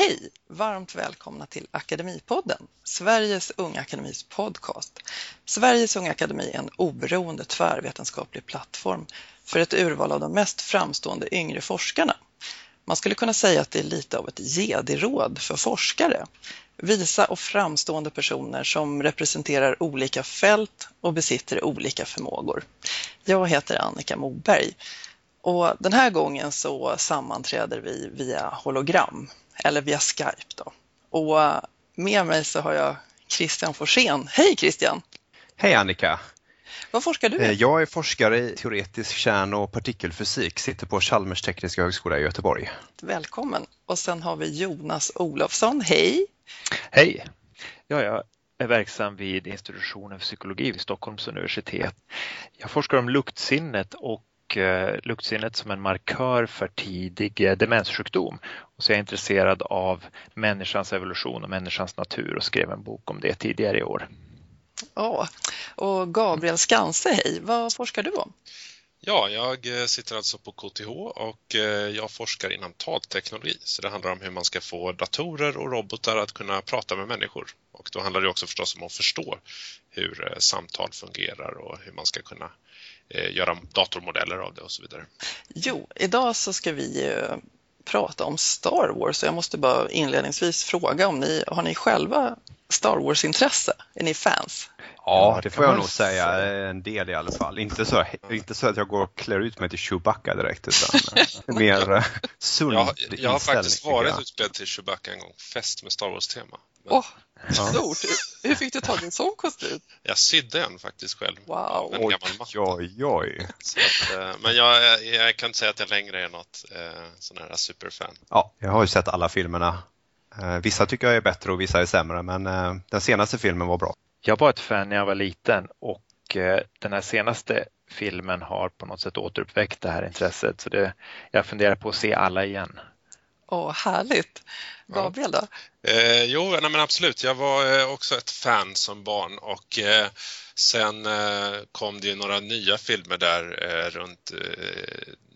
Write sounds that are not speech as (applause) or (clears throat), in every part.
Hej! Varmt välkomna till Akademipodden, Sveriges Unga Akademis podcast. Sveriges Unga Akademi är en oberoende tvärvetenskaplig plattform för ett urval av de mest framstående yngre forskarna. Man skulle kunna säga att det är lite av ett gediråd för forskare. Visa och framstående personer som representerar olika fält och besitter olika förmågor. Jag heter Annika Moberg och den här gången så sammanträder vi via hologram eller via Skype. Då. Och med mig så har jag Christian Forsén. Hej Christian! Hej Annika! Vad forskar du i? Jag är forskare i teoretisk kärn och partikelfysik, sitter på Chalmers tekniska högskola i Göteborg. Välkommen! Och sen har vi Jonas Olofsson. Hej! Hej! Ja, jag är verksam vid institutionen för psykologi vid Stockholms universitet. Jag forskar om luktsinnet och Eh, luktsinnet som en markör för tidig eh, demenssjukdom. Och så är jag intresserad av människans evolution och människans natur och skrev en bok om det tidigare i år. Ja, och Gabriel Skanse, hej, vad forskar du om? Ja, jag eh, sitter alltså på KTH och jag forskar inom talteknologi. Så det handlar om hur man ska få datorer och robotar att kunna prata med människor. Och då handlar det också förstås om att förstå hur samtal fungerar och hur man ska kunna Eh, göra datormodeller av det och så vidare. Jo, idag så ska vi prata om Star Wars och jag måste bara inledningsvis fråga om ni har ni själva Star Wars-intresse? Är ni fans? Ja, det får jag nog säga. En del i alla fall. Inte så, inte så att jag går och klär ut mig till Chewbacca direkt, utan (laughs) mer eh, sund jag, jag har faktiskt varit utklädd till Chewbacca en gång. Fest med Star Wars-tema. Men... Oh, stort! Hur fick du tag i en sån kostym? Jag sydde en faktiskt själv. Wow! En gammal matta. Oj, oj. Att, eh, men jag, jag, kan inte säga att jag längre är något eh, sån här superfan. Ja, jag har ju sett alla filmerna. Eh, vissa tycker jag är bättre och vissa är sämre, men den senaste filmen var bra. Jag var ett fan när jag var liten och den här senaste filmen har på något sätt återuppväckt det här intresset. Så det, jag funderar på att se alla igen. Åh, härligt! Gabriel då? Eh, jo, nej, men absolut. Jag var eh, också ett fan som barn och eh, sen eh, kom det ju några nya filmer där eh, runt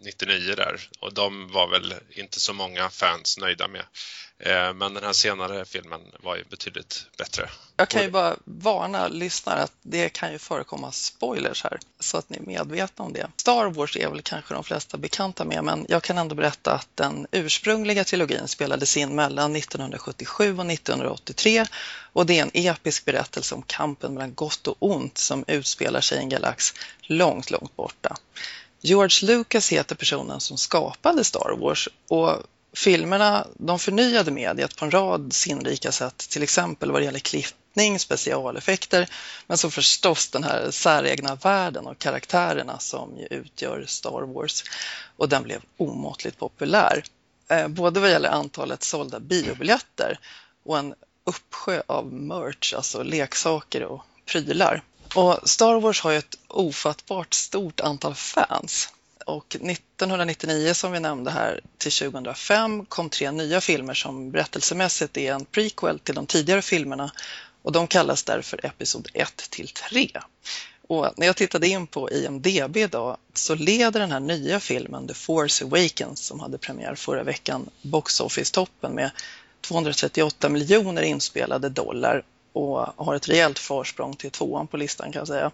99 eh, där och de var väl inte så många fans nöjda med. Eh, men den här senare filmen var ju betydligt bättre. Jag kan ju bara varna lyssnare att det kan ju förekomma spoilers här så att ni är medvetna om det. Star Wars är väl kanske de flesta bekanta med men jag kan ändå berätta att den ursprungliga trilogin spelades in mellan 1977 och 1983 och det är en episk berättelse om kampen mellan gott och ont som utspelar sig i en galax långt, långt borta. George Lucas heter personen som skapade Star Wars och filmerna de förnyade mediet på en rad sinnrika sätt, till exempel vad det gäller klippning, specialeffekter, men så förstås den här säregna världen och karaktärerna som ju utgör Star Wars. Och den blev omåttligt populär, eh, både vad gäller antalet sålda biobiljetter och en uppsjö av merch, alltså leksaker och prylar. Och Star Wars har ju ett ofattbart stort antal fans och 1999 som vi nämnde här till 2005 kom tre nya filmer som berättelsemässigt är en prequel till de tidigare filmerna och de kallas därför Episod 1 till 3. Och när jag tittade in på IMDB idag så leder den här nya filmen The Force Awakens som hade premiär förra veckan Box Office-toppen med 238 miljoner inspelade dollar och har ett rejält försprång till tvåan på listan kan jag säga.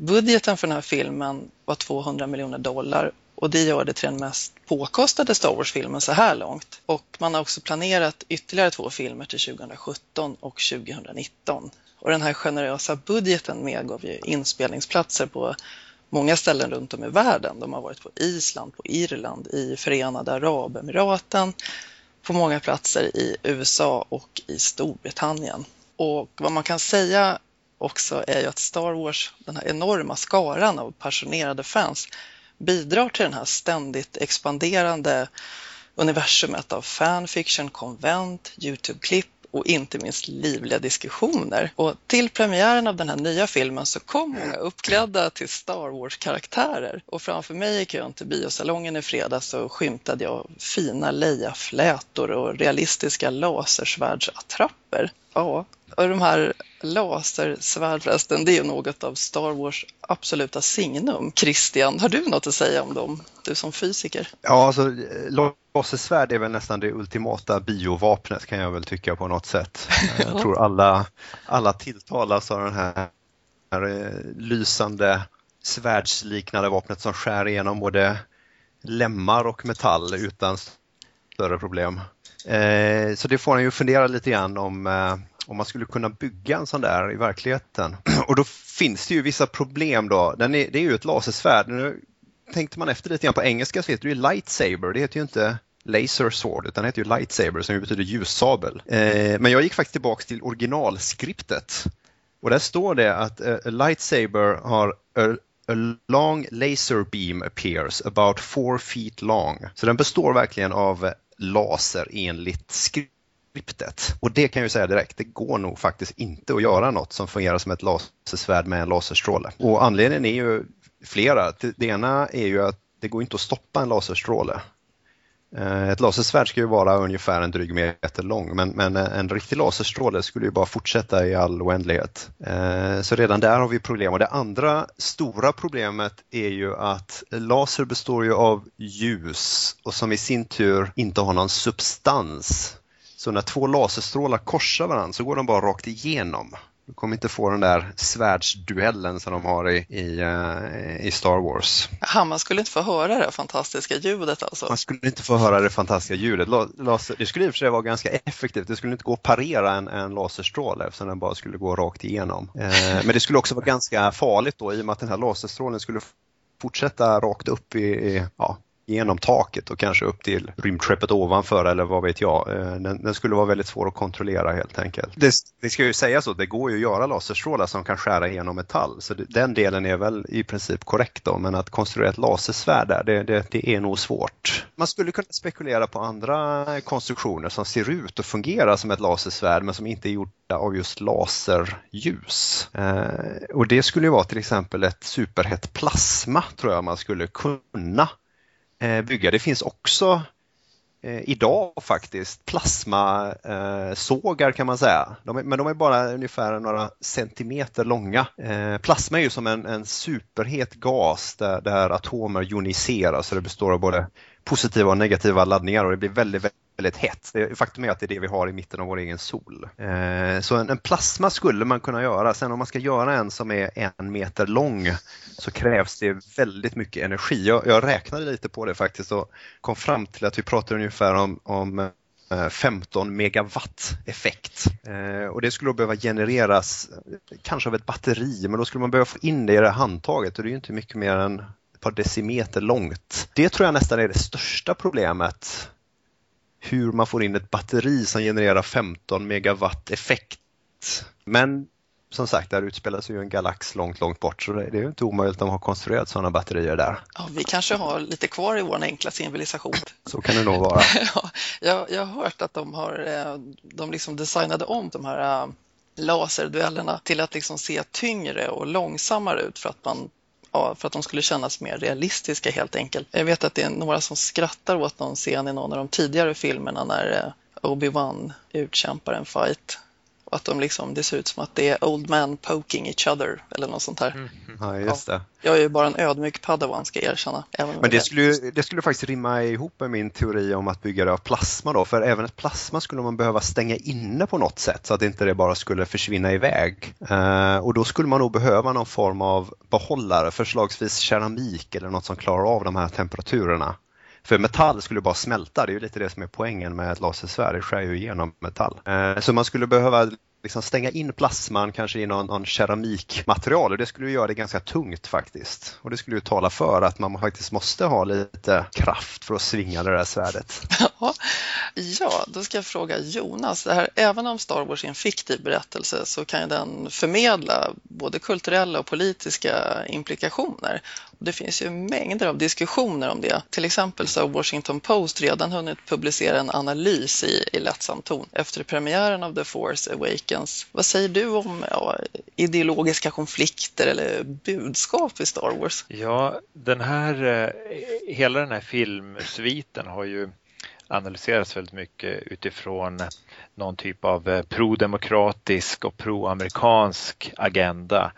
Budgeten för den här filmen var 200 miljoner dollar och det gör det till den mest påkostade Star Wars-filmen så här långt. Och man har också planerat ytterligare två filmer till 2017 och 2019. Och den här generösa budgeten medgav ju inspelningsplatser på många ställen runt om i världen. De har varit på Island, på Irland, i Förenade Arabemiraten, på många platser i USA och i Storbritannien. Och vad man kan säga också är ju att Star Wars, den här enorma skaran av passionerade fans, bidrar till den här ständigt expanderande universumet av fanfiction, konvent, Youtube-klipp och inte minst livliga diskussioner. Och till premiären av den här nya filmen så kom många uppklädda till Star Wars-karaktärer och framför mig i kön till biosalongen i fredags så skymtade jag fina Leia-flätor och realistiska lasersvärdsattrapper. Ja, och de här Lasersvärd förresten, det är ju något av Star Wars absoluta signum. Christian, har du något att säga om dem? Du som fysiker. Ja, alltså lasersvärd är väl nästan det ultimata biovapnet kan jag väl tycka på något sätt. (laughs) Jag tror alla, alla tilltalas av den här, här eh, lysande svärdsliknande vapnet som skär igenom både lemmar och metall utan större problem. Eh, så det får en ju fundera lite grann om, eh, om man skulle kunna bygga en sån där i verkligheten. (clears throat) Och då finns det ju vissa problem då. Den är, det är ju ett lasersvärd. Nu tänkte man efter lite grann på engelska så heter det ju lightsaber. Det heter ju inte laser sword utan det heter ju lightsaber som ju betyder ljussabel. Eh, men jag gick faktiskt tillbaks till originalskriptet och där står det att eh, a lightsaber har a, a long laser beam appears about four feet long. Så den består verkligen av laser enligt skriptet. Och det kan jag ju säga direkt, det går nog faktiskt inte att göra något som fungerar som ett lasersvärd med en laserstråle. Och anledningen är ju flera. Det ena är ju att det går inte att stoppa en laserstråle. Eh, ett lasersvärd ska ju vara ungefär en dryg meter lång men, men en riktig laserstråle skulle ju bara fortsätta i all oändlighet. Eh, så redan där har vi problem. Och det andra stora problemet är ju att laser består ju av ljus och som i sin tur inte har någon substans. Så när två laserstrålar korsar varandra så går de bara rakt igenom. Du kommer inte få den där svärdsduellen som de har i, i, uh, i Star Wars. Aha, man skulle inte få höra det fantastiska ljudet alltså? Man skulle inte få höra det fantastiska ljudet. Laser, det skulle i och för sig vara ganska effektivt. Det skulle inte gå att parera en, en laserstråle eftersom den bara skulle gå rakt igenom. Uh, men det skulle också vara ganska farligt då i och med att den här laserstrålen skulle fortsätta rakt upp i, i ja, genom taket och kanske upp till rymdskeppet ovanför eller vad vet jag. Eh, den, den skulle vara väldigt svår att kontrollera helt enkelt. Det, det ska ju sägas så, det går ju att göra laserstrålar som kan skära igenom metall så det, den delen är väl i princip korrekt då men att konstruera ett lasersvärd där, det, det, det är nog svårt. Man skulle kunna spekulera på andra konstruktioner som ser ut och fungerar som ett lasersvärd men som inte är gjorda av just laserljus. Eh, och det skulle ju vara till exempel ett superhett plasma tror jag man skulle kunna Eh, bygga. Det finns också eh, idag faktiskt plasmasågar eh, kan man säga. De är, men de är bara ungefär några centimeter långa. Eh, plasma är ju som en, en superhet gas där, där atomer joniserar så det består av både positiva och negativa laddningar och det blir väldigt, väldigt hett. Faktum är att det är det vi har i mitten av vår egen sol. Eh, så en, plasma skulle man kunna göra. Sen om man ska göra en som är en meter lång så krävs det väldigt mycket energi. Jag, jag räknade lite på det faktiskt och kom fram till att vi pratar ungefär om, om eh, 15 megawatt effekt. Eh, och det skulle då behöva genereras kanske av ett batteri men då skulle man behöva få in det i det handtaget och det är ju inte mycket mer än ett par decimeter långt. Det tror jag nästan är det största problemet. Hur man får in ett batteri som genererar 15 megawatt effekt. Men som sagt, där utspelar sig ju en galax långt, långt bort så det är ju inte omöjligt att de har konstruerat sådana batterier där. Ja, vi kanske har lite kvar i vår enkla civilisation. Så kan det nog vara. (laughs) ja, jag, jag har hört att de har eh, de liksom designade om de här eh, laserduellerna till att liksom se tyngre och långsammare ut för att man för att de skulle kännas mer realistiska helt enkelt. Jag vet att det är några som skrattar åt någon scen i någon av de tidigare filmerna när eh, Obi-Wan utkämpar en fight och att de liksom, det ser ut som att det är old man poking each other eller något sånt här. Mm. Ja, just det. Jag är ju bara en ödmjuk padawan ska jag erkänna. Men det skulle, det skulle faktiskt rimma ihop med min teori om att bygga det av plasma då, för även ett plasma skulle man behöva stänga inne på något sätt så att inte det bara skulle försvinna iväg. Uh, och då skulle man nog behöva någon form av behållare, förslagsvis keramik eller något som klarar av de här temperaturerna. För metall skulle bara smälta, det är ju lite det som är poängen med ett lasersvärd, det skär ju igenom metall. Eh, så man skulle behöva liksom stänga in plasman kanske i någon, någon keramikmaterial och det skulle göra det ganska tungt faktiskt. Och det skulle ju tala för att man faktiskt måste ha lite kraft för att svinga det där svärdet. (laughs) Ja, då ska jag fråga Jonas. Det här, även om Star Wars är en fiktiv berättelse så kan den förmedla både kulturella och politiska implikationer. Det finns ju mängder av diskussioner om det. Till exempel så har Washington Post redan hunnit publicera en analys i, i lättsam ton efter premiären av The Force Awakens. Vad säger du om ja, ideologiska konflikter eller budskap i Star Wars? Ja, den här, eh, hela den här filmsviten har ju analyseras väldigt mycket utifrån någon typ av eh, prodemokratisk och proamerikansk agenda.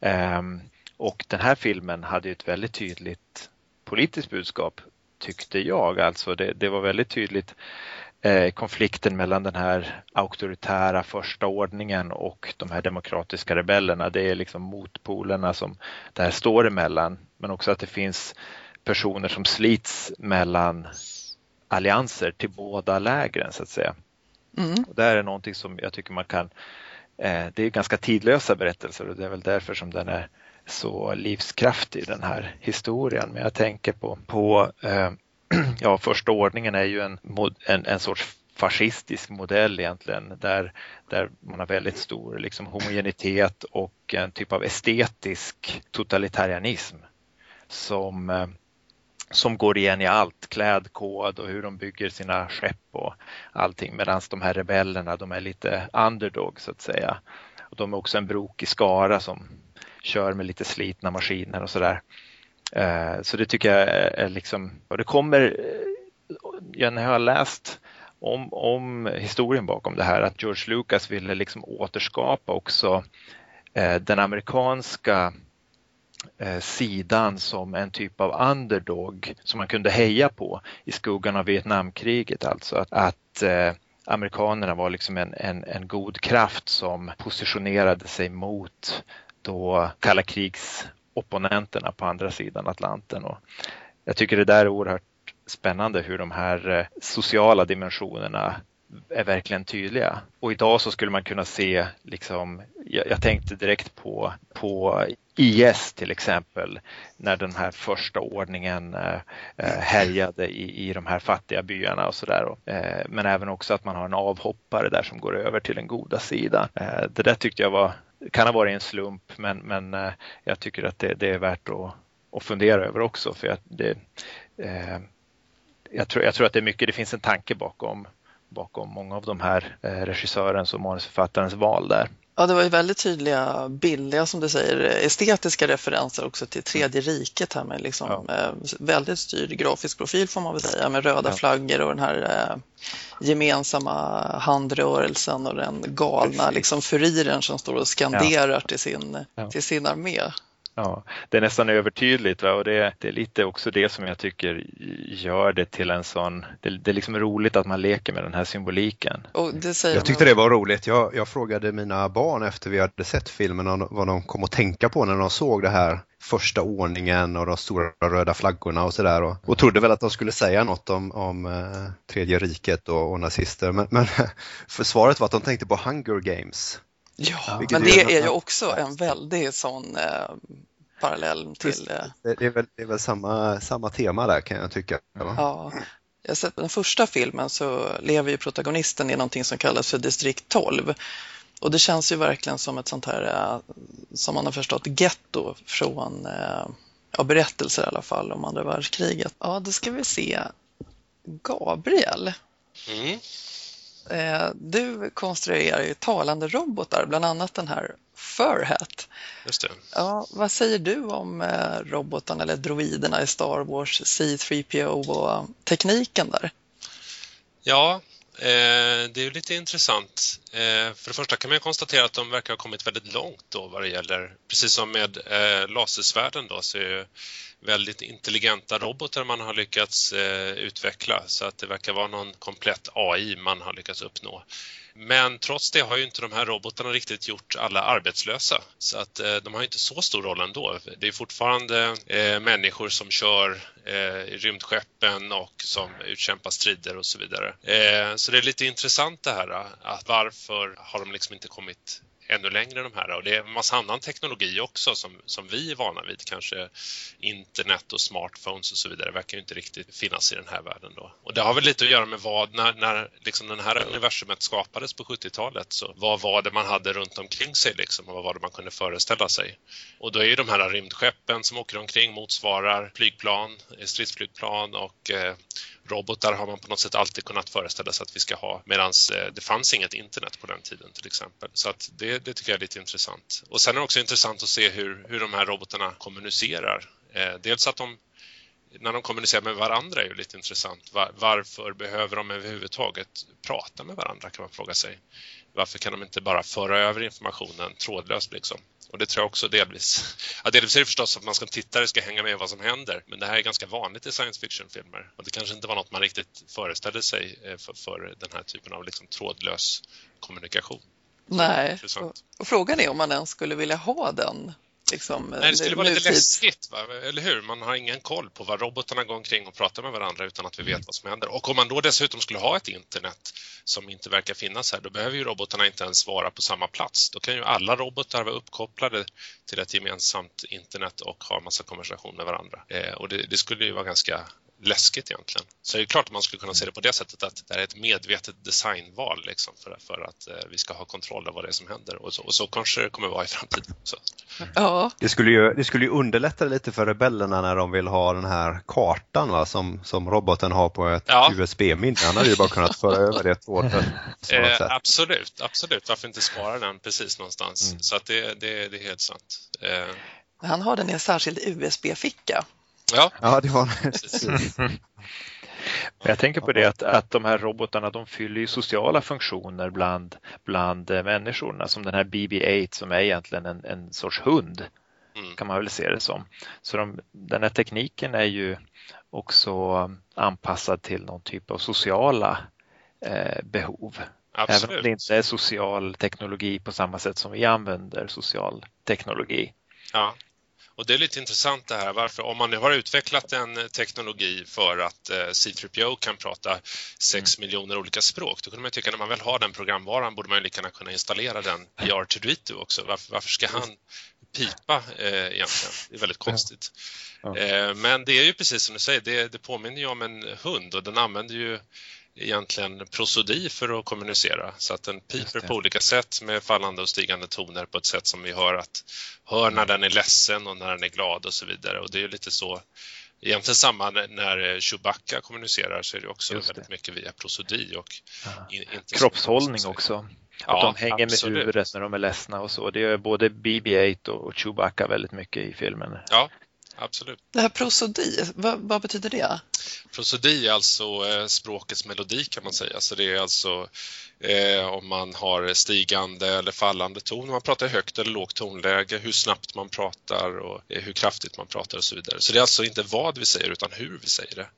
Ehm, och den här filmen hade ju ett väldigt tydligt politiskt budskap tyckte jag. Alltså det, det var väldigt tydligt eh, konflikten mellan den här auktoritära första ordningen och de här demokratiska rebellerna. Det är liksom motpolerna som det här står emellan. Men också att det finns personer som slits mellan allianser till båda lägren så att säga. Mm. Och det här är någonting som jag tycker man kan, eh, det är ganska tidlösa berättelser och det är väl därför som den är så livskraftig den här historien. Men jag tänker på, på eh, (clears throat) ja, första ordningen är ju en, en, en sorts fascistisk modell egentligen där, där man har väldigt stor liksom, homogenitet och en typ av estetisk totalitarianism som, eh, som går igen i allt, klädkod och hur de bygger sina skepp och allting medan de här rebellerna de är lite underdog så att säga. Och de är också en brokig skara som kör med lite slitna maskiner och sådär. Eh, så det tycker jag är liksom, och det kommer, eh, när jag har läst om, om historien bakom det här, att George Lucas ville liksom återskapa också eh, den amerikanska sidan som en typ av underdog som man kunde heja på i skuggan av Vietnamkriget. Alltså att, att amerikanerna var liksom en, en, en god kraft som positionerade sig mot då kalla krigsopponenterna på andra sidan Atlanten. Och jag tycker det där är oerhört spännande hur de här eh, sociala dimensionerna är verkligen tydliga. Och idag så skulle man kunna se, liksom, jag, jag, tänkte direkt på, på IS till exempel, när den här första ordningen eh, eh, härjade i, i de här fattiga byarna och sådär. Eh, men även också att man har en avhoppare där som går över till den goda sidan. Eh, det där tyckte jag var kan ha varit en slump men, men eh, jag tycker att det, det är värt att, att, fundera över också. För att det, eh, jag, tror, jag tror att det är mycket, det finns en tanke bakom, bakom många av de här eh, regissörens och manusförfattarens val där. Ja, det var ju väldigt tydliga, billiga som du säger, estetiska referenser också till Tredje riket här med liksom, ja. eh, väldigt styrd grafisk profil får man väl säga med röda ja. flaggor och den här eh, gemensamma handrörelsen och den galna liksom, furiren som står och skanderar ja. till, sin, till sin armé. Ja, det är nästan övertydligt va? och det, det, är lite också det som jag tycker gör det till en sån, det, det är liksom roligt att man leker med den här symboliken. jag tyckte det var roligt. Jag, jag, frågade mina barn efter vi hade sett filmen vad de kom att tänka på när de såg det här första ordningen och de stora röda flaggorna och sådär och, och trodde väl att de skulle säga något om, om eh, tredje riket och, och nazister men, men (laughs) för svaret var att de tänkte på Hunger Games. Ja, men det är ju också en väldigt sån eh, parallell till... Eh... Det, är väl, det är väl samma, samma tema där kan jag tycka. Ja. Jag sett den första filmen så lever ju protagonisten i någonting som kallas för distrikt 12. Och det känns ju verkligen som ett sånt här, eh, som man har förstått, getto från eh, ja, berättelser i alla fall om andra världskriget. Ja, då ska vi se. Gabriel. Mm. Eh, du konstruerar ju talande robotar, bland annat den här Furhat. Just det. Ja, vad säger du om eh, robotarna eller droiderna i Star Wars, C3PO och tekniken där? Ja, Eh, det är lite intressant. Eh, för det första kan man konstatera att de verkar ha kommit väldigt långt då vad det gäller, precis som med eh, lasersvärden då, så är väldigt intelligenta robotar man har lyckats eh, utveckla så att det verkar vara någon komplett AI man har lyckats uppnå. Men trots det har ju inte de här robotarna riktigt gjort alla arbetslösa. Så att eh, de har inte så stor roll ändå. Det är fortfarande eh, människor som kör i rymdskeppen och som utkämpar strider och så vidare. Så det är lite intressant det här att varför har de liksom inte kommit ännu längre de här. Och det är en massa annan teknologi också som, som vi är vana vid. Kanske internet och smartphones och så vidare verkar ju inte riktigt finnas i den här världen då. Och det har väl lite att göra med vad, när, när liksom den här universumet skapades på 70-talet så vad var det man hade runt omkring sig liksom och vad var det man kunde föreställa sig? Och då är ju de här rymdskeppen som åker omkring motsvarar flygplan, stridsflygplan och eh, robotar har man på något sätt alltid kunnat föreställa sig att vi ska ha medan eh, det fanns inget internet på den tiden till exempel. Så att det, det tycker jag är lite intressant. Och sen är det också intressant att se hur, hur de här robotarna kommunicerar. Eh, dels att de när de kommunicerar med varandra är ju lite intressant. Var, varför behöver de överhuvudtaget prata med varandra kan man fråga sig. Varför kan de inte bara föra över informationen trådlöst liksom? Och det tror jag också delvis. Ja, delvis är det förstås att man som tittare ska hänga med vad som händer. Men det här är ganska vanligt i science fiction-filmer. Och det kanske inte var något man riktigt föreställde sig eh, för, för den här typen av liksom trådlös kommunikation. Nej, och, och frågan är om man ens skulle vilja ha den Liksom, Nej, det skulle vara lite läskigt, va? eller hur? Man har ingen koll på vad robotarna går omkring och pratar med varandra utan att vi vet vad som händer. Och om man då dessutom skulle ha ett internet som inte verkar finnas här, då behöver ju robotarna inte ens vara på samma plats. Då kan ju alla robotar vara uppkopplade till ett gemensamt internet och ha en massa konversation med varandra. Eh, och det, det skulle ju vara ganska läskigt egentligen. Så det är klart att man skulle kunna se det på det sättet att det är ett medvetet designval liksom för, för att eh, vi ska ha kontroll över vad det är som händer och så, och så kanske det kommer vara i framtiden. Så. Ja. Det, skulle ju, det skulle ju underlätta lite för rebellerna när de vill ha den här kartan va, som, som roboten har på ett ja. USB-minne. Han hade ju bara kunnat föra över det trådlöst. Eh, absolut, absolut. Varför inte spara den precis någonstans? Mm. Så att det, det, det är helt sant. Eh. Han har den i en särskild USB-ficka Ja, ja det var (laughs) Jag tänker på det att, att de här robotarna de fyller ju sociala funktioner bland, bland eh, människorna som den här BB-8 som är egentligen en, en sorts hund mm. kan man väl se det som. Så de, den här tekniken är ju också anpassad till någon typ av sociala eh, behov. Absolut. Även om det inte är social teknologi på samma sätt som vi använder social teknologi. Ja. Och det är lite intressant det här, varför om man nu har utvecklat en teknologi för att eh, C3PO kan prata 6 mm. miljoner olika språk, då kunde man tycka att när man väl har den programvaran borde man lika gärna kunna installera den i R2D2 också. Varför, varför ska han pipa eh, egentligen? Det är väldigt konstigt. Ja. Eh, men det är ju precis som du säger, det, det påminner ju om en hund och den använder ju egentligen prosodi för att kommunicera. Så att den piper på olika sätt med fallande och stigande toner på ett sätt som vi hör att hör när den är ledsen och när den är glad och så vidare. Och det är ju lite så Egentligen samma när Chewbacca kommunicerar så är det också väldigt mycket via prosodi och in, inte kroppshållning också. Att ja, de hänger absolut. med huvudet när de är ledsna och så. Det gör både BB-8 och Chewbacca väldigt mycket i filmen. Ja, absolut. Det här prosodi, vad, vad betyder det? Prosodi är alltså eh, språkets melodi kan man säga. Så det är alltså eh, om man har stigande eller fallande ton, om man pratar högt eller lågt tonläge, hur snabbt man pratar och eh, hur kraftigt man pratar och så vidare. Så det är alltså inte vad vi säger utan hur vi säger det.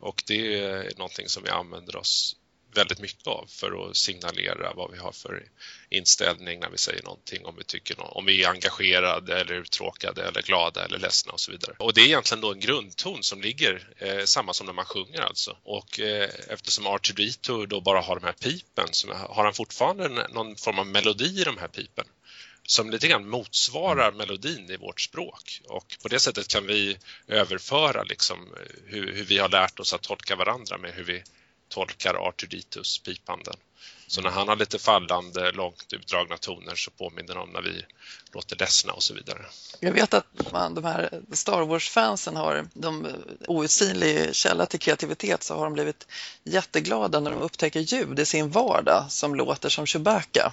Och det är någonting som vi använder oss väldigt mycket av för att signalera vad vi har för inställning när vi säger någonting, om vi, tycker no om vi är engagerade eller uttråkade eller glada eller ledsna och så vidare. Och det är egentligen då en grundton som ligger eh, samma som när man sjunger alltså. Och eh, eftersom R2D2 då bara har de här pipen så har han fortfarande någon form av melodi i de här pipen som lite grann motsvarar melodin i vårt språk och på det sättet kan vi överföra liksom hur, hur vi har lärt oss att tolka varandra med hur vi tolkar Artuditus pipanden. Så när han har lite fallande, långt utdragna toner så påminner de om när vi låter ledsna och så vidare. Jag vet att man, de här Star Wars-fansen har de outsinlig källa till kreativitet så har de blivit jätteglada när de upptäcker ljud i sin vardag som låter som Chewbacca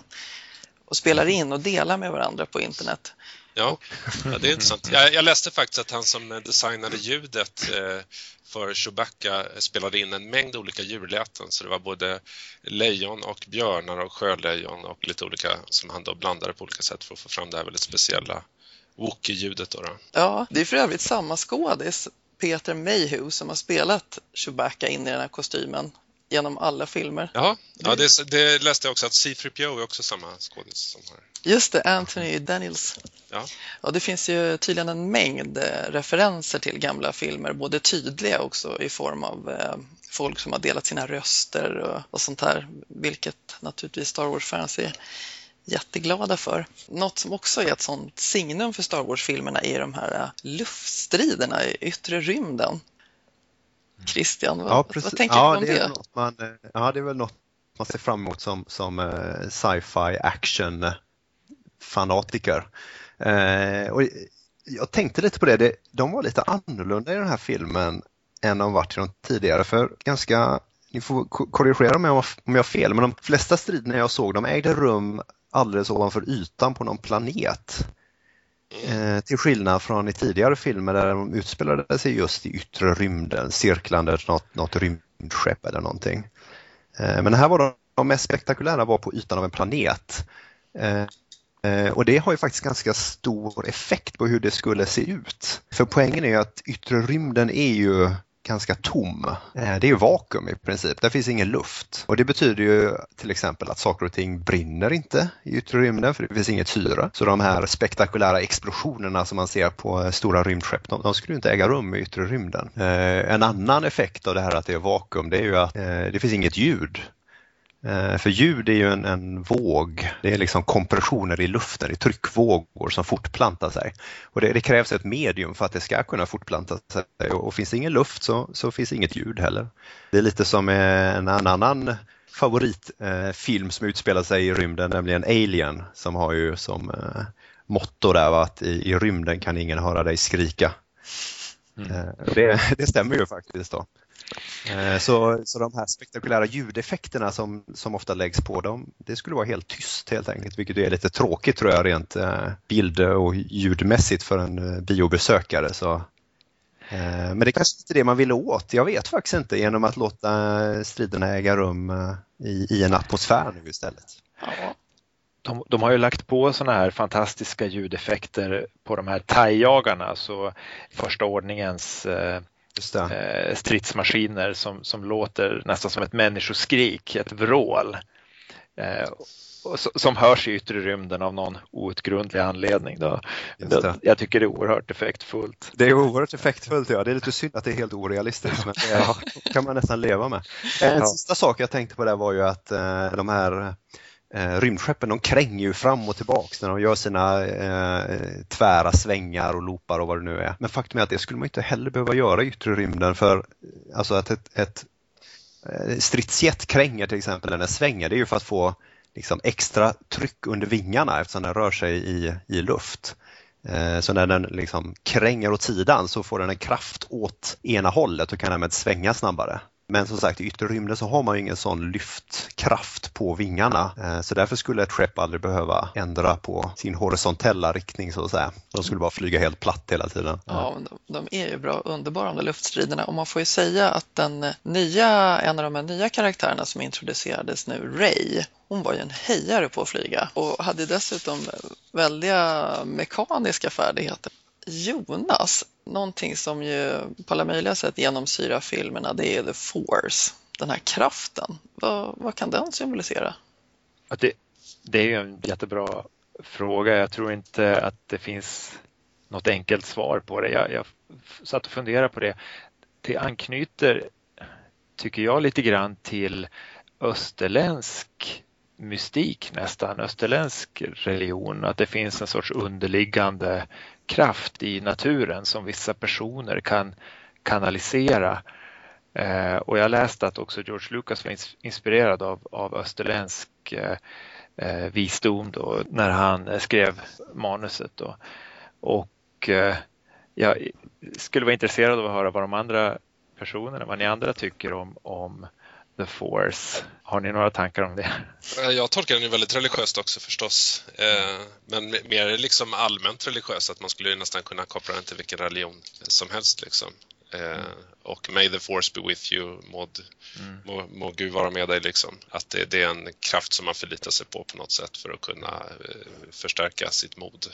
och spelar in och delar med varandra på internet. Ja, ja det är intressant. Jag, jag läste faktiskt att han som designade ljudet eh, för Chewbacca spelade in en mängd olika djurläten så det var både lejon och björnar och sjölejon och lite olika som han då blandade på olika sätt för att få fram det här väldigt speciella Wookie-ljudet. Då, då. Ja, det är för övrigt samma skådis, Peter Mayhew, som har spelat Chewbacca in i den här kostymen genom alla filmer. Ja, ja det, det läste jag också att C3PO är också samma skådis som här. Just det, Anthony Daniels. Ja. Och det finns ju tydligen en mängd eh, referenser till gamla filmer, både tydliga också i form av eh, folk som har delat sina röster och, och sånt här, vilket naturligtvis Star Wars-fans är jätteglada för. Något som också är ett sånt signum för Star Wars-filmerna är de här eh, luftstriderna i yttre rymden. Christian, vad, ja, vad tänker ja, du om det? det? Man, ja, det är väl något man ser fram emot som, som uh, sci-fi action fanatiker. Uh, och jag tänkte lite på det, det, de var lite annorlunda i den här filmen än de varit i de tidigare för ganska, ni får korrigera mig om jag har fel, men de flesta striderna jag såg de ägde rum alldeles ovanför ytan på någon planet. Eh, till skillnad från i tidigare filmer där de utspelade sig just i yttre rymden, cirklande något, något rymdskepp eller någonting. Eh, men här var de, de mest spektakulära var på ytan av en planet. Eh, eh, och det har ju faktiskt ganska stor effekt på hur det skulle se ut. För poängen är ju att yttre rymden är ju ganska tom. Eh, det är ju vakuum i princip, där finns ingen luft. Och det betyder ju till exempel att saker och ting brinner inte i yttre rymden för det finns inget syre. Så de här spektakulära explosionerna som man ser på eh, stora rymdskepp, de, de skulle inte äga rum i yttre rymden. Eh, en annan effekt av det här att det är vakuum, det är ju att det finns inget ljud. Eh, för ljud är ju en, en, våg, det är liksom kompressioner i luften, det är tryckvågor som fortplantar sig. Och det, det, krävs ett medium för att det ska kunna fortplanta sig och, och finns det ingen luft så, så finns inget ljud heller. Det är lite som en, en annan favoritfilm eh, som utspelar sig i rymden, nämligen Alien, som har ju som eh, motto där att i, i rymden kan ingen höra dig skrika. Mm. Eh, det, (laughs) det stämmer ju faktiskt. då. Eh, så, så de här spektakulära ljudeffekterna som, som ofta läggs på dem, det skulle vara helt tyst helt enkelt, vilket är lite tråkigt tror jag rent eh, bild och ljudmässigt för en eh, biobesökare. Så, men det kanske inte är det man vill åt, jag vet faktiskt inte, genom att låta striderna äga rum i, i en atmosfär nu istället. De, de, har ju lagt på sådana här fantastiska ljudeffekter på de här thaijagarna, så första ordningens eh, stridsmaskiner som, som låter nästan som ett människoskrik, ett vrål. Eh, som hörs i yttre rymden av någon outgrundlig anledning. Då. Då, jag tycker det är oerhört effektfullt. Det är oerhört effektfullt, ja. Det är lite synd att det är helt orealistiskt, men det kan man nästan leva med. En ja. sista sak jag tänkte på där var ju att eh, de här eh, rymdskeppen de kränger ju fram och tillbaks när de gör sina eh, tvära svängar och loopar och vad det nu är. Men faktum är att det skulle man inte heller behöva göra i yttre rymden för alltså att ett, ett eh, stridsjet kränger till exempel när den svänger, det är ju för att få liksom, extra tryck under vingarna eftersom den rör sig i, i luft. Eh, så när den liksom kränger åt sidan så får den en kraft åt ena hållet och kan därmed svänga snabbare. Men som sagt i yttre rymden så har man ju ingen sån lyftkraft på vingarna eh, så därför skulle ett skepp aldrig behöva ändra på sin horisontella riktning så att säga. De skulle bara flyga helt platt hela tiden. Ja, de, de är ju bra, underbara de där luftstriderna och man får ju säga att den nya, en av de här nya karaktärerna som introducerades nu, Ray, hon var ju en hejare på att flyga och hade dessutom väldiga mekaniska färdigheter. Jonas, någonting som ju på alla möjliga sätt genomsyrar filmerna, det är the force, den här kraften. Vad, vad kan den symbolisera? Att det, det är ju en jättebra fråga. Jag tror inte att det finns något enkelt svar på det. Jag, jag satt och funderade på det. Det anknyter, tycker jag, lite grann till österländsk mystik nästan, österländsk religion, att det finns en sorts underliggande kraft i naturen som vissa personer kan kanalisera. Eh, och jag läste att också George Lucas var inspirerad av, av österländsk eh, eh visdom då, när han eh, skrev manuset. Då. Och eh, jag skulle vara intresserad av att höra vad de andra personerna, vad ni andra tycker om, om The Force. Har ni några tankar om det? Eh, jag tolkar den väldigt religiöst också förstås. Eh, men mer liksom allmänt religiöst, att man skulle nästan kunna koppla den till vilken religion som helst. Liksom. Mm. Och May the force be with you, må, mm. må, må Gud vara med dig. Liksom. Att det, det, är en kraft som man förlitar sig på på något sätt för att kunna förstärka sitt mod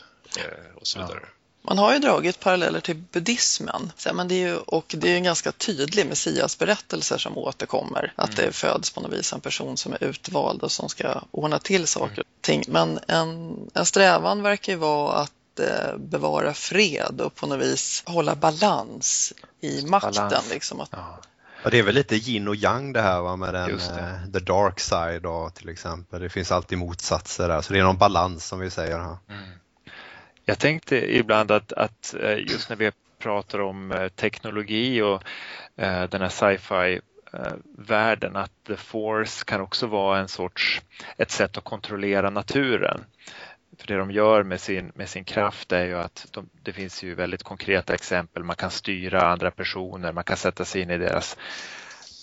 och så vidare. Ja. Man har ju dragit paralleller till buddhismen men det är ju, och det är en ganska tydlig messiasberättelser som återkommer. Att mm. det föds på något vis en person som är utvald och som ska ordna till saker och ting. Men en, en strävan verkar ju vara att eh, bevara fred och på något vis hålla balans i makten. Balans. Liksom, att, ja. Ja, det är väl lite yin och yang det här va, med den, uh, the dark side då, till exempel. Det finns alltid motsatser där, så det är någon balans som vi säger. Här. Mm. Jag tänkte ibland att, att eh, just när vi pratar om eh, teknologi och eh, den här sci-fi världen att the force kan också vara en sorts ett sätt att kontrollera naturen. För det de gör med sin, med sin kraft är ju att de, det finns ju väldigt konkreta exempel. Man kan styra andra personer, man kan sätta sig in i deras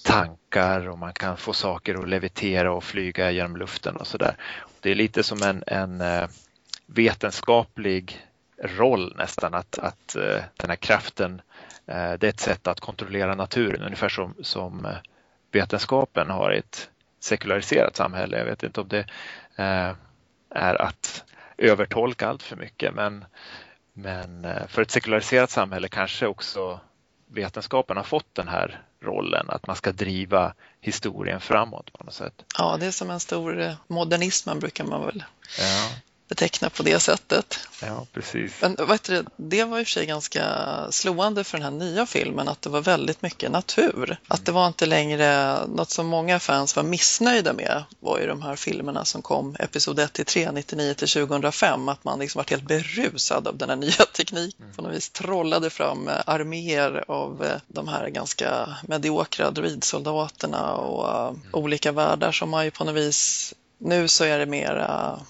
tankar och man kan få saker att levitera och flyga genom luften och sådär. Det är lite som en, en vetenskaplig roll nästan att, att den här kraften det är ett sätt att kontrollera naturen ungefär som, som vetenskapen har ett sekulariserat samhälle. Jag vet inte om det är att övertolka allt för mycket men, men för ett sekulariserat samhälle kanske också vetenskapen har fått den här rollen, att man ska driva historien framåt på något sätt. Ja, det är som en stor eh, modernismen brukar man väl ja beteckna på det sättet. Ja, precis. Men vet du, det var i och för sig ganska slående för den här nya filmen att det var väldigt mycket natur. Mm. Att det var inte längre något som många fans var missnöjda med var ju de här filmerna som kom episod 1 till 3, 99 till 2005. Att man liksom var helt berusad av den här nya tekniken. Mm. På något vis trollade fram eh, arméer av eh, de här ganska mediokra druidsoldaterna och mm. olika världar som man ju på något vis nu så är det mera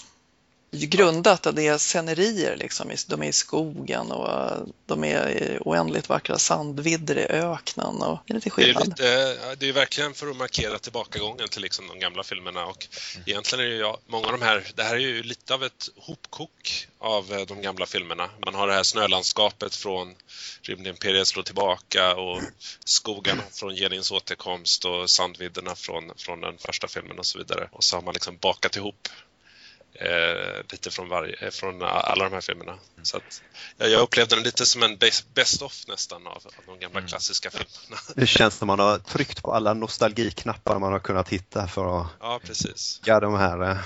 grundat att det är scenerier. Liksom. De är i skogen och de är i oändligt vackra sandvidder i öknen. Och det är lite skillnad. Det är, lite, det är verkligen för att markera tillbakagången till liksom de gamla filmerna. Och mm. Egentligen är det ju många av de här, det här är ju lite av ett hopkok av eh, de gamla filmerna. Man har det här snölandskapet från Rymdimperiet slår tillbaka och skogarna från Genins återkomst och sandvidderna från, från den första filmen och så vidare. Och så har man liksom bakat ihop eh, lite från, varje, eh, från alla de här filmerna. Mm. Så att, ja, jag upplevde den lite som en best-of nästan av, av de gamla mm. klassiska filmerna. (laughs) Det känns som man har tryckt på alla nostalgiknappar man har kunnat hitta för att ja, precis. Ja, de här eh,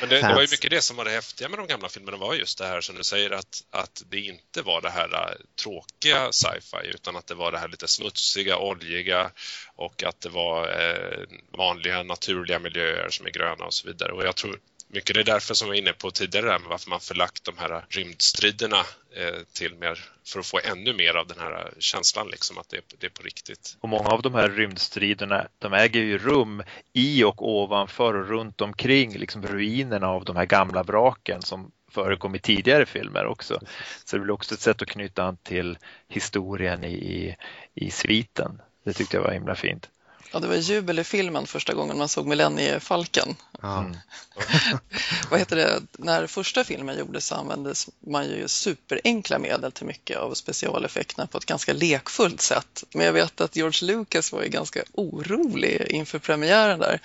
men det, det, var ju mycket det som var det häftiga med de gamla filmerna var just det här som du säger att, att det inte var det här uh, tråkiga sci-fi utan att det var det här lite smutsiga, oljiga och att det var uh, vanliga naturliga miljöer som är gröna och så vidare. Och jag tror mycket det är därför som vi var inne på tidigare, med varför man förlagt de här rymdstriderna eh, till mer, för att få ännu mer av den här eh, känslan liksom att det är, det är på riktigt. Och många av de här rymdstriderna, de äger ju rum i och ovanför och runt omkring liksom ruinerna av de här gamla vraken som förekom i tidigare filmer också. Så det blir också ett sätt att knyta an till historien i, i sviten. Det tyckte jag var himla fint. Ja, det var jubel i filmen första gången man såg Millenniefalken. Mm. (laughs) Vad heter det? När första filmen gjordes så användes man ju superenkla medel till mycket av specialeffekterna på ett ganska lekfullt sätt. Men jag vet att George Lucas var ju ganska orolig inför premiären där.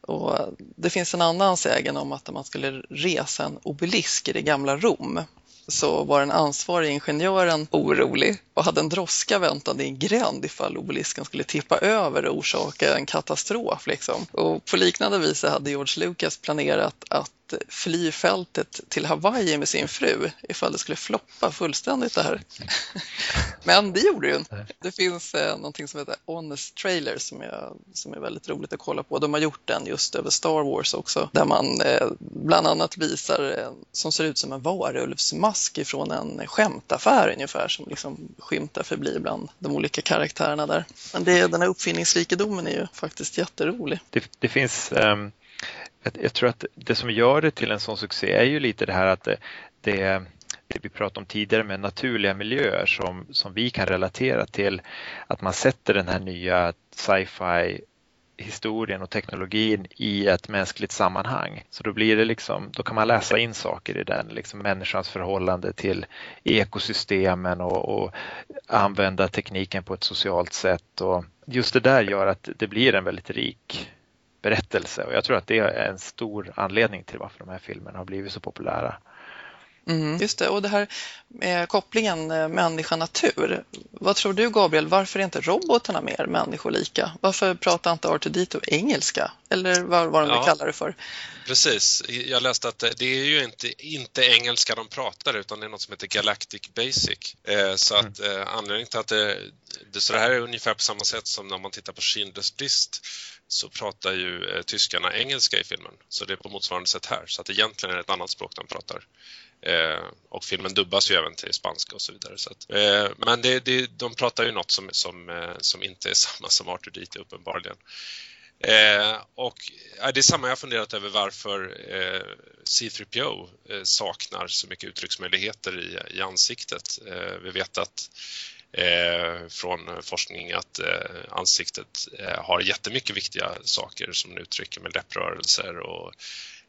Och det finns en annan sägen om att man skulle resa en obelisk i det gamla Rom så var den ansvariga ingenjören orolig och hade en droska väntande i en gränd ifall obelisken skulle tippa över och orsaka en katastrof. Liksom. Och på liknande vis hade George Lucas planerat att fly fältet till Hawaii med sin fru ifall det skulle floppa fullständigt det här. (laughs) Men det gjorde det ju inte. Det finns eh, någonting som heter Honest Trailer som är, som är väldigt roligt att kolla på. De har gjort den just över Star Wars också där man eh, bland annat visar eh, som ser ut som en varulvsmask ifrån en skämtaffär ungefär som liksom skymtar förbi bland de olika karaktärerna där. Men det, den här uppfinningsrikedomen är ju faktiskt jätterolig. Det, det finns um jag tror att det som gör det till en sån succé är ju lite det här att det, det, det vi pratade om tidigare med naturliga miljöer som, som vi kan relatera till. Att man sätter den här nya sci-fi historien och teknologin i ett mänskligt sammanhang. Så då blir det liksom, då kan man läsa in saker i den, liksom människans förhållande till ekosystemen och, och använda tekniken på ett socialt sätt. Och just det där gör att det blir en väldigt rik berättelse och jag tror att det är en stor anledning till varför de här filmerna har blivit så populära. Mm, just det, och det här med kopplingen eh, människa-natur. Vad tror du Gabriel, varför är inte robotarna mer människolika? Varför pratar inte R2D2 engelska? Eller vad, vad de ja, kallar det för? Precis, jag läste att det är ju inte, inte engelska de pratar utan det är något som heter Galactic Basic. Eh, så att mm. eh, anledningen till att det, det, så det här är ungefär på samma sätt som när man tittar på Schindler's list så pratar ju eh, tyskarna engelska i filmen. Så det är på motsvarande sätt här. Så att egentligen är det ett annat språk de pratar. Eh, och filmen dubbas ju även till spanska och så vidare. Så att, eh, men det, det, de pratar ju något som, som, eh, som inte är (laughs) samma som Arthur Dite uppenbarligen. Eh, och eh, det är samma jag funderat över varför eh, C3PO eh, saknar så mycket uttrycksmöjligheter i, i ansiktet. Eh, vi vet att eh, från forskning att eh, ansiktet eh, har jättemycket viktiga saker som uttrycker med läpprörelser och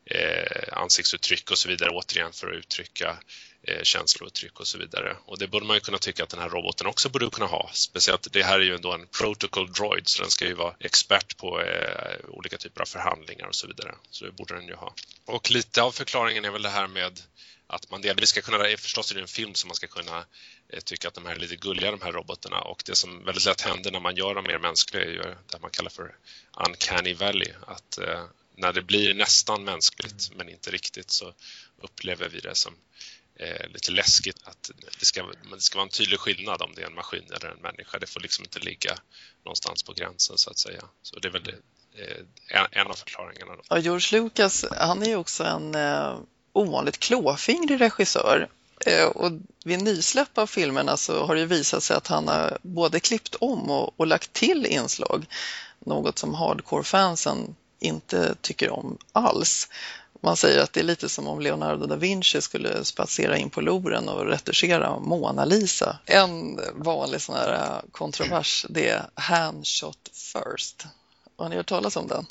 eh, ansiktsuttryck och så vidare återigen för att uttrycka eh, känslouttryck och så vidare. Och det borde man ju kunna tycka att den här roboten också borde kunna ha. Speciellt, det här är ju ändå en protocol droid så den ska ju vara expert på eh, olika typer av förhandlingar och så vidare. Så det borde den ju ha. Och lite av förklaringen är väl det här med att man delvis ska kunna, förstås är det en film som man ska kunna eh, tycka att de här är lite gulliga de här robotarna och det som väldigt lätt händer när man gör dem mer mänskliga är ju det man kallar för uncanny valley. Att eh, när det blir nästan mänskligt men inte riktigt så upplever vi det som eh, lite läskigt att det ska, det ska vara en tydlig skillnad om det är en maskin eller en människa. Det får liksom inte ligga någonstans på gränsen så att säga. Så det är väl det, en, en av förklaringarna. Då. Ja, George Lucas, han är ju också en eh, ovanligt klåfingrig regissör. Eh, och vid nysläpp av filmerna så har det visat sig att han har både klippt om och, och lagt till inslag. Något som hardcore-fansen inte tycker om alls. Man säger att det är lite som om Leonardo da Vinci skulle spatsera in på Louvren och retuschera Mona Lisa. En vanlig sån här kontrovers det är handshot first. Har ni hört talas om den?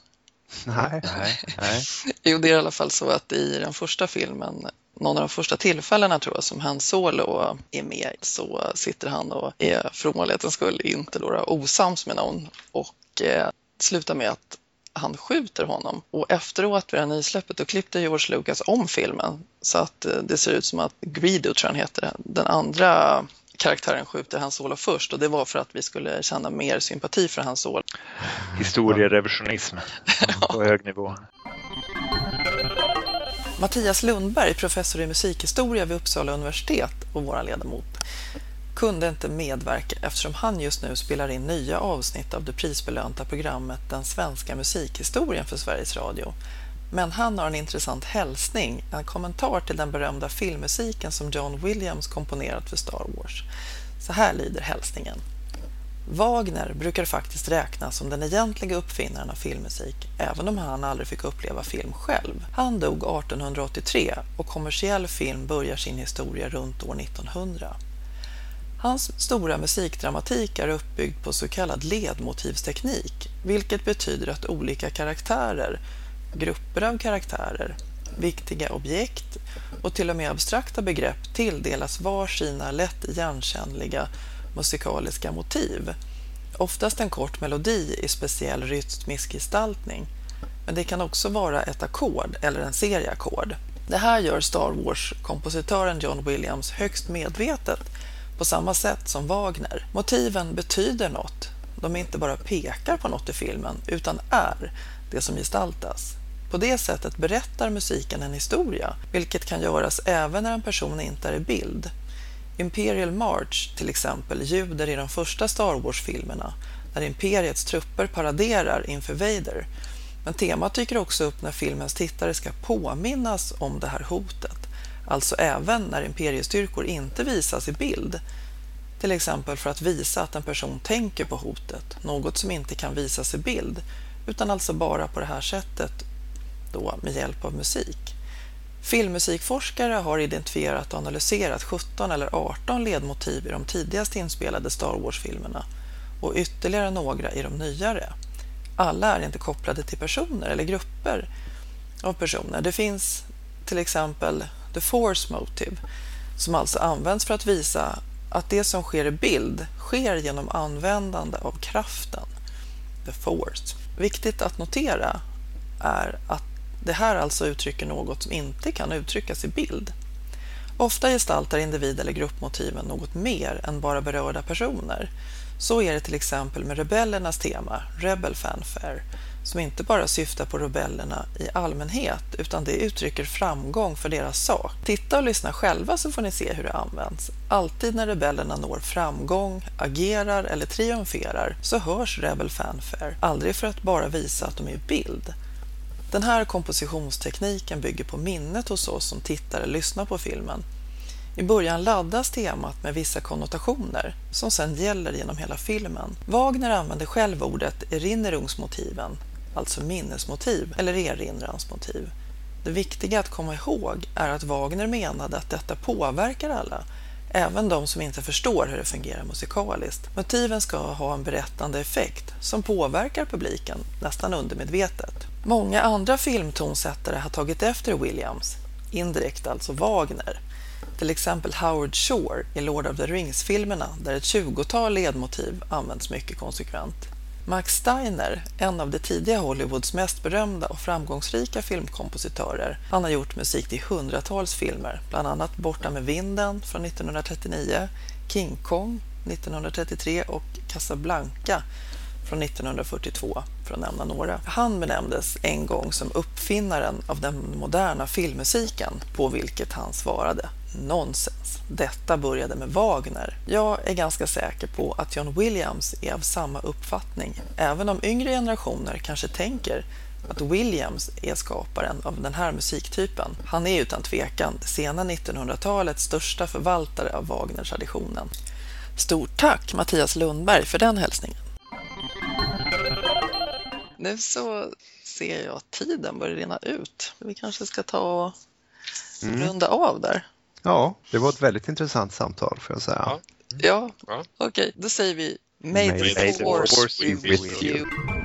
Nej. (laughs) Nej, nej. Jo, det är i alla fall så att i den första filmen, någon av de första tillfällena tror jag som Han Solo är med, så sitter han och är för ovanlighetens skull inte då osams med någon och eh, slutar med att han skjuter honom. Och efteråt vid det här nysläppet då klippte George Lucas om filmen så att eh, det ser ut som att Greedo tror jag han heter, den andra karaktären skjuter Han Solo först och det var för att vi skulle känna mer sympati för Han Solo. Historierevisionism (laughs) på hög nivå. Mattias Lundberg, professor i musikhistoria vid Uppsala universitet och vår ledamot, kunde inte medverka eftersom han just nu spelar in nya avsnitt av det prisbelönta programmet Den svenska musikhistorien för Sveriges Radio. Men han har en intressant hälsning, en kommentar till den berömda filmmusiken som John Williams komponerat för Star Wars. Så här lyder hälsningen. Wagner brukar faktiskt räknas som den egentliga uppfinnaren av filmmusik, även om han aldrig fick uppleva film själv. Han dog 1883 och kommersiell film börjar sin historia runt år 1900. Hans stora musikdramatik är uppbyggd på så kallad ledmotivsteknik, vilket betyder att olika karaktärer, grupper av karaktärer, viktiga objekt och till och med abstrakta begrepp tilldelas var sina lätt igenkännliga musikaliska motiv. Oftast en kort melodi i speciell rytmisk gestaltning. Men det kan också vara ett ackord eller en serie ackord. Det här gör Star Wars-kompositören John Williams högst medvetet på samma sätt som Wagner. Motiven betyder något. De inte bara pekar på något i filmen utan är det som gestaltas. På det sättet berättar musiken en historia, vilket kan göras även när en person inte är i bild. Imperial March till exempel ljuder i de första Star Wars-filmerna när Imperiets trupper paraderar inför Vader. Men temat dyker också upp när filmens tittare ska påminnas om det här hotet, alltså även när imperiestyrkor inte visas i bild. Till exempel för att visa att en person tänker på hotet, något som inte kan visas i bild, utan alltså bara på det här sättet då med hjälp av musik. Filmmusikforskare har identifierat och analyserat 17 eller 18 ledmotiv i de tidigast inspelade Star Wars-filmerna och ytterligare några i de nyare. Alla är inte kopplade till personer eller grupper av personer. Det finns till exempel The Force Motive som alltså används för att visa att det som sker i bild sker genom användande av kraften, the force. Viktigt att notera är att det här alltså uttrycker något som inte kan uttryckas i bild. Ofta gestaltar individ eller gruppmotiven något mer än bara berörda personer. Så är det till exempel med rebellernas tema, Rebel Fanfare, som inte bara syftar på rebellerna i allmänhet utan det uttrycker framgång för deras sak. Titta och lyssna själva så får ni se hur det används. Alltid när rebellerna når framgång, agerar eller triumferar så hörs Rebel Fanfare, aldrig för att bara visa att de är i bild. Den här kompositionstekniken bygger på minnet hos oss som tittar och lyssnar på filmen. I början laddas temat med vissa konnotationer som sedan gäller genom hela filmen. Wagner använder själv ordet erinnerungsmotiven, alltså minnesmotiv eller erinransmotiv. Det viktiga att komma ihåg är att Wagner menade att detta påverkar alla, även de som inte förstår hur det fungerar musikaliskt. Motiven ska ha en berättande effekt som påverkar publiken nästan undermedvetet. Många andra filmtonsättare har tagit efter Williams, indirekt alltså Wagner. Till exempel Howard Shore i Lord of the Rings-filmerna där ett tjugotal ledmotiv används mycket konsekvent. Max Steiner, en av det tidiga Hollywoods mest berömda och framgångsrika filmkompositörer, han har gjort musik till hundratals filmer, bland annat Borta med vinden från 1939, King Kong 1933 och Casablanca från 1942, för att nämna några. Han benämndes en gång som uppfinnaren av den moderna filmmusiken, på vilket han svarade Nonsens. Detta började med Wagner. Jag är ganska säker på att John Williams är av samma uppfattning, även om yngre generationer kanske tänker att Williams är skaparen av den här musiktypen. Han är utan tvekan det sena 1900-talets största förvaltare av Wagner-traditionen. Stort tack Mattias Lundberg för den hälsningen. Nu så ser jag att tiden börjar rinna ut. Vi kanske ska ta och mm. runda av där. Ja, det var ett väldigt intressant samtal får jag säga. Ja, ja. ja. okej, okay. då säger vi May, May the force be with you. you.